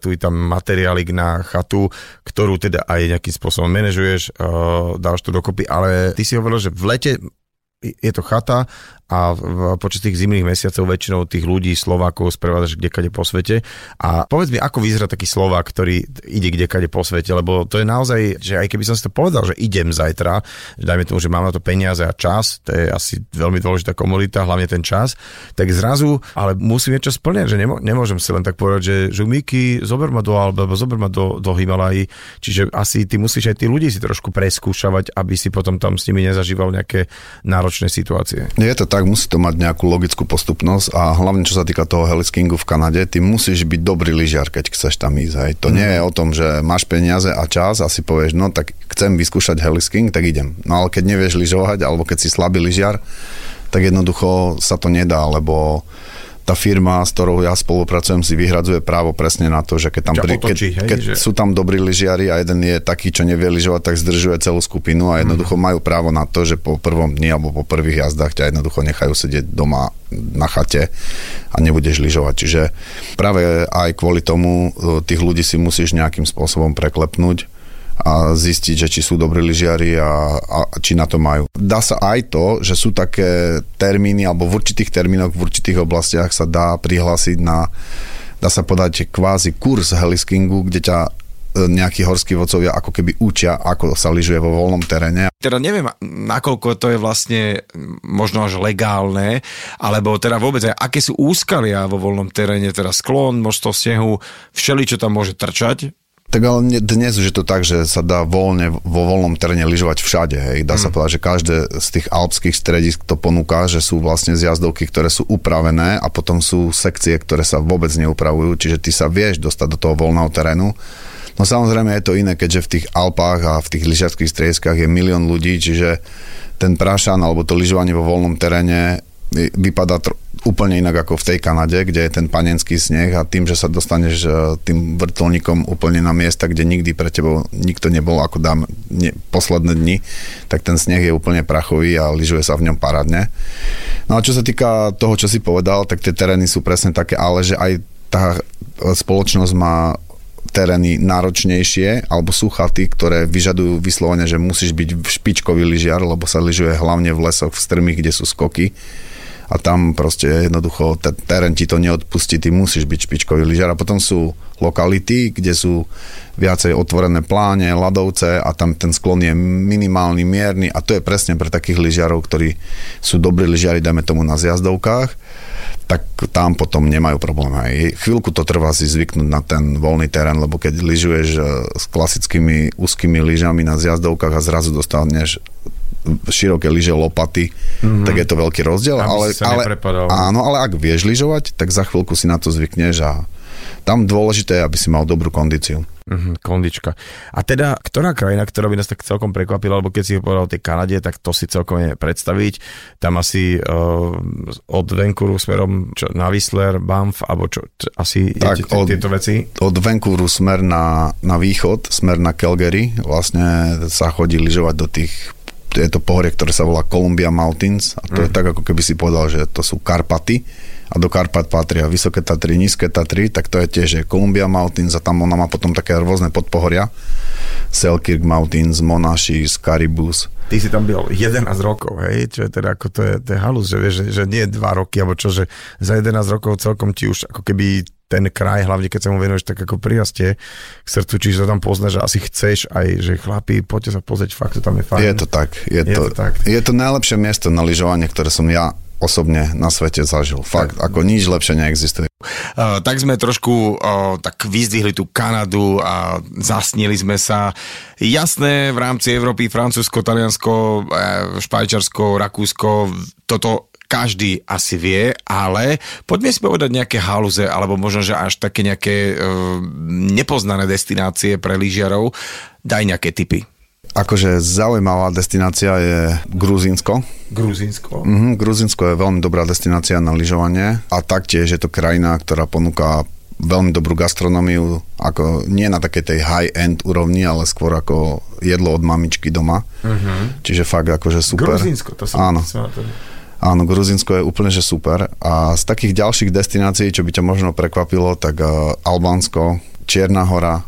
[SPEAKER 2] tu tam materiálik na chatu, ktorú teda aj nejakým spôsobom manažuješ, e, dáš to dokopy, ale ty si hovoril, že v lete je to chata a počas tých zimných mesiacov väčšinou tých ľudí, Slovákov sprevádzaš kdekade po svete. A povedz mi, ako vyzerá taký Slovák, ktorý ide kdekade po svete, lebo to je naozaj, že aj keby som si to povedal, že idem zajtra, že dajme tomu, že mám na to peniaze a čas, to je asi veľmi dôležitá komodita, hlavne ten čas, tak zrazu, ale musím niečo splňať, že nemô, nemôžem si len tak povedať, že, že Miki, zober ma do alebo zober ma do, do Himalají, čiže asi ty musíš aj tí ľudí si trošku preskúšavať, aby si potom tam s nimi nezažíval nejaké náročné situácie.
[SPEAKER 3] Je to tak tak musí to mať nejakú logickú postupnosť a hlavne čo sa týka toho heliskingu v Kanade, ty musíš byť dobrý lyžiar, keď chceš tam ísť. Hej. To nie je o tom, že máš peniaze a čas a si povieš, no tak chcem vyskúšať helisking, tak idem. No ale keď nevieš lyžovať alebo keď si slabý lyžiar, tak jednoducho sa to nedá, lebo tá firma, s ktorou ja spolupracujem, si vyhradzuje právo presne na to, že keď, tam pri,
[SPEAKER 2] otočí,
[SPEAKER 3] keď,
[SPEAKER 2] hej,
[SPEAKER 3] keď
[SPEAKER 2] že-
[SPEAKER 3] sú tam dobrí lyžiari a jeden je taký, čo nevie lyžovať, tak zdržuje celú skupinu a jednoducho majú právo na to, že po prvom dni alebo po prvých jazdách ťa jednoducho nechajú sedieť doma na chate a nebudeš lyžovať. Čiže práve aj kvôli tomu e, tých ľudí si musíš nejakým spôsobom preklepnúť a zistiť, že či sú dobrí lyžiari a, a či na to majú. Dá sa aj to, že sú také termíny, alebo v určitých termínoch, v určitých oblastiach sa dá prihlásiť na, dá sa podať kvázi kurz heliskingu, kde ťa e, nejakí horskí vodcovia ako keby učia, ako sa lyžuje vo voľnom teréne.
[SPEAKER 2] Teda neviem, nakoľko to je vlastne možno až legálne, alebo teda vôbec aj aké sú úskalia vo voľnom teréne, teda sklon, množstvo snehu, všeli, čo tam môže trčať.
[SPEAKER 3] Tak ale ne- dnes už je to tak, že sa dá voľne vo voľnom teréne lyžovať všade. Hej. Dá sa povedať, že každé z tých alpských stredisk to ponúka, že sú vlastne zjazdovky, ktoré sú upravené a potom sú sekcie, ktoré sa vôbec neupravujú, čiže ty sa vieš dostať do toho voľného terénu. No samozrejme je to iné, keďže v tých Alpách a v tých lyžiarských strediskách je milión ľudí, čiže ten prášan alebo to lyžovanie vo voľnom teréne vypadá tr- úplne inak ako v tej Kanade, kde je ten panenský sneh a tým, že sa dostaneš e, tým vrtulníkom úplne na miesta, kde nikdy pre tebou nikto nebol, ako dám ne, posledné dni, tak ten sneh je úplne prachový a lyžuje sa v ňom parádne. No a čo sa týka toho, čo si povedal, tak tie terény sú presne také, ale že aj tá e, spoločnosť má terény náročnejšie, alebo sú chaty, ktoré vyžadujú vyslovene, že musíš byť špičkový lyžiar, lebo sa lyžuje hlavne v lesoch, v strmých, kde sú skoky a tam proste jednoducho ten terén ti to neodpustí, ty musíš byť špičkový lyžiar a potom sú lokality, kde sú viacej otvorené pláne, ľadovce a tam ten sklon je minimálny, mierny a to je presne pre takých lyžiarov, ktorí sú dobrí lyžiari, dajme tomu na zjazdovkách, tak tam potom nemajú problém. Aj chvíľku to trvá si zvyknúť na ten voľný terén, lebo keď lyžuješ e, s klasickými úzkými lyžami na zjazdovkách a zrazu dostaneš široké lyže lopaty, mm-hmm. tak je to veľký rozdiel.
[SPEAKER 2] Aby
[SPEAKER 3] Ale, ale, áno, ale ak vieš lyžovať, tak za chvíľku si na to zvykneš a tam dôležité je, aby si mal dobrú kondíciu.
[SPEAKER 2] Mhm, kondička. A teda, ktorá krajina, ktorá by nás tak celkom prekvapila, alebo keď si povedal o tej Kanade, tak to si celkom je predstaviť. Tam asi uh, od Vancouveru smerom čo, na Whistler, Banff, alebo čo, čo asi
[SPEAKER 3] Tak,
[SPEAKER 2] idete
[SPEAKER 3] od-
[SPEAKER 2] tieto veci?
[SPEAKER 3] Od Vancouveru smer na, na východ, smer na Calgary, vlastne sa chodí lyžovať do tých je to pohorie, ktoré sa volá Columbia Mountains a to mm. je tak, ako keby si povedal, že to sú Karpaty a do Karpat patria Vysoké Tatry, Nízke Tatry, tak to je tiež že Columbia Mountains a tam ona má potom také rôzne podpohoria Selkirk Mountains, Monašis, Caribus
[SPEAKER 2] Ty si tam byl 11 rokov, hej? Čo je teda ako to je, to je halus, že, vieš, že, že nie 2 roky, alebo čo, že za 11 rokov celkom ti už ako keby ten kraj, hlavne keď sa mu venuješ tak ako prirastie k srdcu, čiže tam poznáš, že asi chceš aj, že chlapi, poďte sa pozrieť, fakt to tam je fajn.
[SPEAKER 3] Je to tak. Je,
[SPEAKER 2] Je
[SPEAKER 3] to,
[SPEAKER 2] to tak.
[SPEAKER 3] Je to najlepšie miesto na lyžovanie, ktoré som ja osobne na svete zažil. Fakt, ako nič lepšie neexistuje.
[SPEAKER 2] Uh, tak sme trošku uh, tak vyzdvihli tú Kanadu a zasnili sme sa. Jasné, v rámci Európy, Francúzsko, Taliansko, uh, Špajčarsko, Rakúsko, toto každý asi vie, ale poďme si povedať nejaké haluze, alebo možno, že až také nejaké uh, nepoznané destinácie pre lyžiarov. Daj nejaké tipy.
[SPEAKER 3] Akože zaujímavá destinácia je Gruzínsko.
[SPEAKER 2] Gruzínsko.
[SPEAKER 3] Mhm, Gruzínsko je veľmi dobrá destinácia na lyžovanie a taktiež je to krajina, ktorá ponúka veľmi dobrú gastronómiu, ako nie na takej tej high-end úrovni, ale skôr ako jedlo od mamičky doma. Uh-huh. Čiže fakt akože super.
[SPEAKER 2] Gruzínsko, to som,
[SPEAKER 3] Áno.
[SPEAKER 2] to som na to...
[SPEAKER 3] Áno, Gruzinsko je úplne že super. A z takých ďalších destinácií, čo by ťa možno prekvapilo, tak uh, Albánsko, Čierna hora,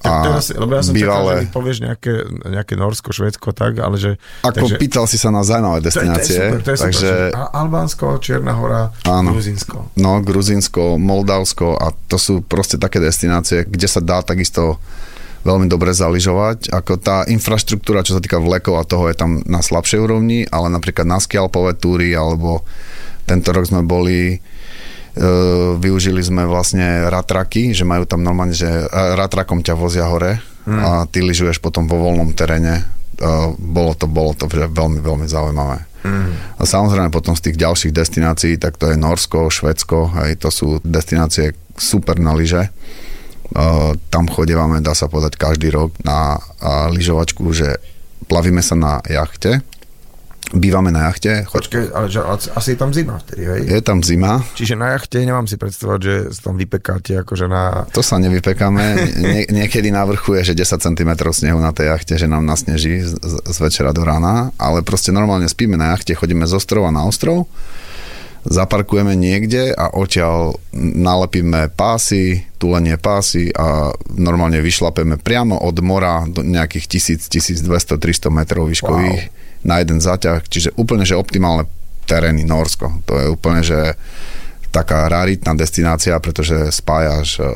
[SPEAKER 2] Tak
[SPEAKER 3] a
[SPEAKER 2] teraz, lebo ja som
[SPEAKER 3] bývalé-
[SPEAKER 2] čakal, že povieš nejaké, nejaké Norsko, Švédsko, tak, ale že...
[SPEAKER 3] Ako
[SPEAKER 2] takže,
[SPEAKER 3] pýtal si sa na zaujímavé
[SPEAKER 2] to, je- to je
[SPEAKER 3] destinácie,
[SPEAKER 2] super, to je
[SPEAKER 3] takže
[SPEAKER 2] super. že Albánsko, Čierna hora,
[SPEAKER 3] Áno.
[SPEAKER 2] Gruzínsko.
[SPEAKER 3] no, Gruzinsko, Moldavsko a to sú proste také destinácie, kde sa dá takisto veľmi dobre zaližovať. Ako tá infraštruktúra, čo sa týka vlekov a toho je tam na slabšej úrovni, ale napríklad na skialpové túry alebo tento rok sme boli e, využili sme vlastne ratraky, že majú tam normálne, že e, ratrakom ťa vozia hore a ty lyžuješ potom vo voľnom teréne. E, bolo to, bolo to veľmi, veľmi zaujímavé. A samozrejme potom z tých ďalších destinácií, tak to je Norsko, Švedsko, hej, to sú destinácie super na lyže. Uh, tam chodívame, dá sa povedať, každý rok na uh, lyžovačku, že plavíme sa na jachte Bývame na jachte.
[SPEAKER 2] Počkej, ale, že, asi je tam zima vtedy, hej?
[SPEAKER 3] je tam zima,
[SPEAKER 2] Čiže na jachte nemám si predstavovať, že sa tam vypekáte akože na...
[SPEAKER 3] to sa nevypekáme. Nie, niekedy na vrchu je, že 10 cm snehu na tej jachte, že nám nasneží z- z večera do rána, ale proste normálne spíme na jachte, chodíme z ostrova na ostrov, zaparkujeme niekde a odtiaľ nalepíme pásy, tulenie pásy a normálne vyšlapeme priamo od mora do nejakých 1000, 1200, 300 metrov výškových wow. na jeden zaťah, čiže úplne, že optimálne terény Norsko. To je úplne, že taká raritná destinácia, pretože spájaš eh,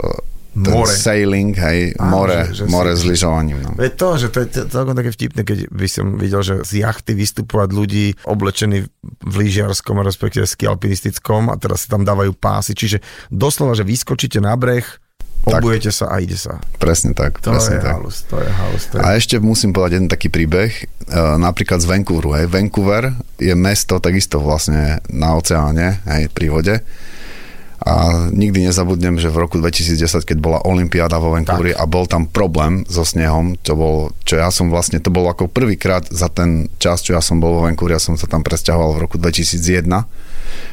[SPEAKER 3] ten
[SPEAKER 2] More.
[SPEAKER 3] sailing, hej,
[SPEAKER 2] Áno,
[SPEAKER 3] more,
[SPEAKER 2] že- že
[SPEAKER 3] more
[SPEAKER 2] si-
[SPEAKER 3] s lyžovaním. No.
[SPEAKER 2] Veď to, že to je celkom také vtipné, keď by som videl, že z jachty vystupovať ľudí oblečení v lyžiarskom, respektíve ski alpinistickom a teraz sa tam dávajú pásy, čiže doslova, že vyskočíte na breh,
[SPEAKER 3] Tak.
[SPEAKER 2] obujete sa a ide sa.
[SPEAKER 3] Presne tak,
[SPEAKER 2] To
[SPEAKER 3] presne
[SPEAKER 2] je
[SPEAKER 3] tak.
[SPEAKER 2] halus, to je halus. To je...
[SPEAKER 3] A ešte musím povedať jeden taký príbeh, e, napríklad z Vancouveru. Hej. Vancouver je mesto takisto vlastne na oceáne, hej, pri vode. A nikdy nezabudnem, že v roku 2010, keď bola Olympiáda vo Vancouveri a bol tam problém so snehom, čo, bol, čo ja som vlastne, to bolo ako prvýkrát za ten čas, čo ja som bol vo Vancouveri, ja som sa tam presťahoval v roku 2001.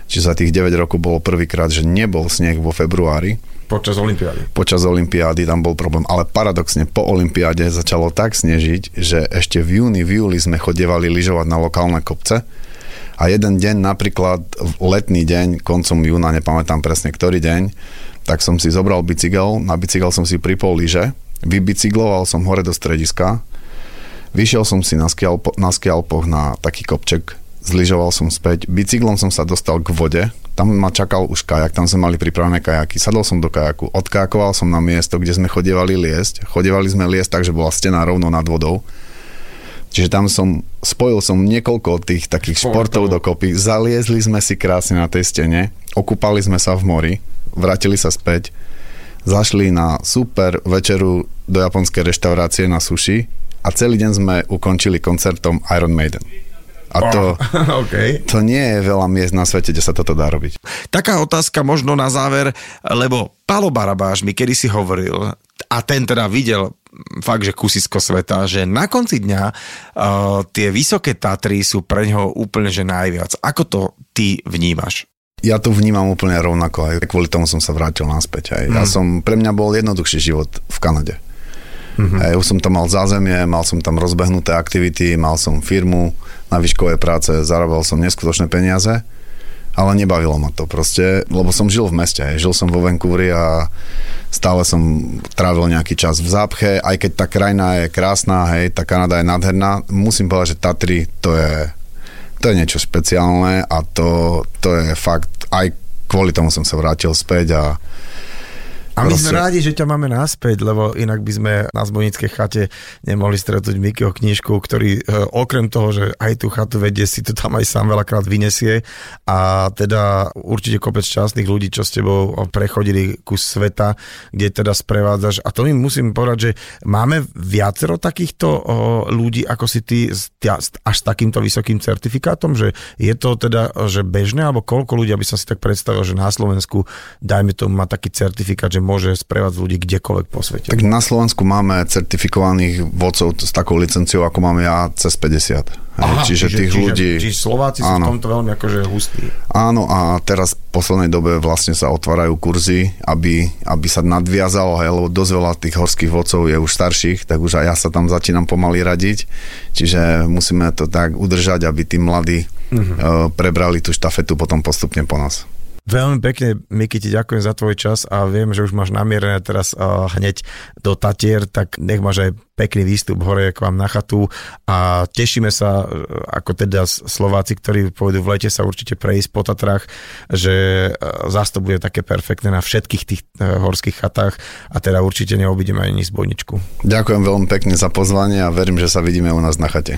[SPEAKER 3] Čiže za tých 9 rokov bolo prvýkrát, že nebol sneh vo februári
[SPEAKER 2] Počas Olympiády.
[SPEAKER 3] počas Olympiády tam bol problém, ale paradoxne po Olympiáde začalo tak snežiť, že ešte v júni, v júli sme chodievali lyžovať na lokálne kopce a jeden deň, napríklad letný deň, koncom júna, nepamätám presne ktorý deň, tak som si zobral bicykel, na bicykel som si pripol lyže, vybicykloval som hore do strediska, vyšiel som si na, skialpo, na na taký kopček, zlyžoval som späť, bicyklom som sa dostal k vode, tam ma čakal už kajak, tam sme mali pripravené kajaky, sadol som do kajaku, odkákoval som na miesto, kde sme chodievali liesť, chodievali sme liesť tak, že bola stena rovno nad vodou, Čiže tam som, spojil som niekoľko tých takých športov
[SPEAKER 2] Športov.
[SPEAKER 3] dokopy, zaliezli sme si krásne na tej stene, okúpali sme sa v mori, vrátili sa späť, zašli na super večeru do japonskej reštaurácie na sushi a celý deň sme ukončili koncertom Iron Maiden. A to,
[SPEAKER 2] OK.
[SPEAKER 3] to nie je veľa miest na svete, kde sa toto dá robiť.
[SPEAKER 2] Taká otázka možno na záver, lebo Palo Barabáš mi kedysi hovoril, a ten teda videl fakt, že kusisko sveta, že na konci dňa uh, tie vysoké Tatry sú pre ňoho úplne že najviac. Ako to ty vnímaš?
[SPEAKER 3] Ja to vnímam úplne rovnako, aj kvôli tomu som sa vrátil naspäť. Aj. Ja som, pre mňa bol jednoduchší život v Kanade. Mm-hmm. Aj, už som tam mal zázemie, mal som tam rozbehnuté aktivity, mal som firmu na výškové práce, zarábal som neskutočné peniaze, ale nebavilo ma to proste, lebo som žil v meste, žil som vo Vancouveri a stále som trávil nejaký čas v zápche, aj keď tá krajina je krásna, hej, tá Kanada je nádherná, musím povedať, že Tatry to je to je niečo špeciálne a to, to je fakt, aj kvôli tomu som sa vrátil späť a
[SPEAKER 2] A my sme rádi, že ťa máme naspäť, lebo inak by sme na Zbojnickej chate nemohli stretnúť Mikyho knižku, ktorý e, okrem toho, že aj tú chatu vedie, si to tam aj sám veľakrát vyniesie a teda určite kopec šťastných ľudí, čo s tebou prechodili kus sveta, kde teda sprevádzaš. A to mi musím povedať, že máme viacero takýchto ľudí, ako si ty, až s takýmto vysokým certifikátom, že je to teda že bežné, alebo koľko ľudí, aby som si tak predstavil, že na Slovensku, dajme tomu, má taký certifikát, že môže sprevádzať ľudí kdekoľvek po svete.
[SPEAKER 3] tak na Slovensku máme certifikovaných vodcov s takou licenciou, ako mám ja, cez 50. Aha, čiže, tých
[SPEAKER 2] čiže,
[SPEAKER 3] ľudí...
[SPEAKER 2] Čiže Slováci sú
[SPEAKER 3] Áno.
[SPEAKER 2] v tomto veľmi akože hustí.
[SPEAKER 3] Áno a teraz v poslednej dobe vlastne sa otvárajú kurzy, aby, aby sa nadviazalo, hej, lebo dosť veľa tých horských vodcov je už starších, tak už aj ja sa tam začínam pomaly radiť, čiže musíme to tak udržať, aby tí mladí uh-huh. uh, prebrali tú štafetu potom postupne po nás.
[SPEAKER 2] Veľmi pekne, Miky, ti ďakujem za tvoj čas a viem, že už máš namierené teraz uh, hneď do Tatier, tak nech máš aj pekný výstup hore k vám na chatu a tešíme sa, uh, ako teda Slováci, ktorí pôjdu v lete sa určite prejsť po Tatrách, že uh, zás to bude také perfektné na všetkých tých uh, horských chatách a teda určite neobídeme ani zbojničku.
[SPEAKER 3] Ďakujem veľmi pekne za pozvanie a verím, že sa vidíme u nás na chate.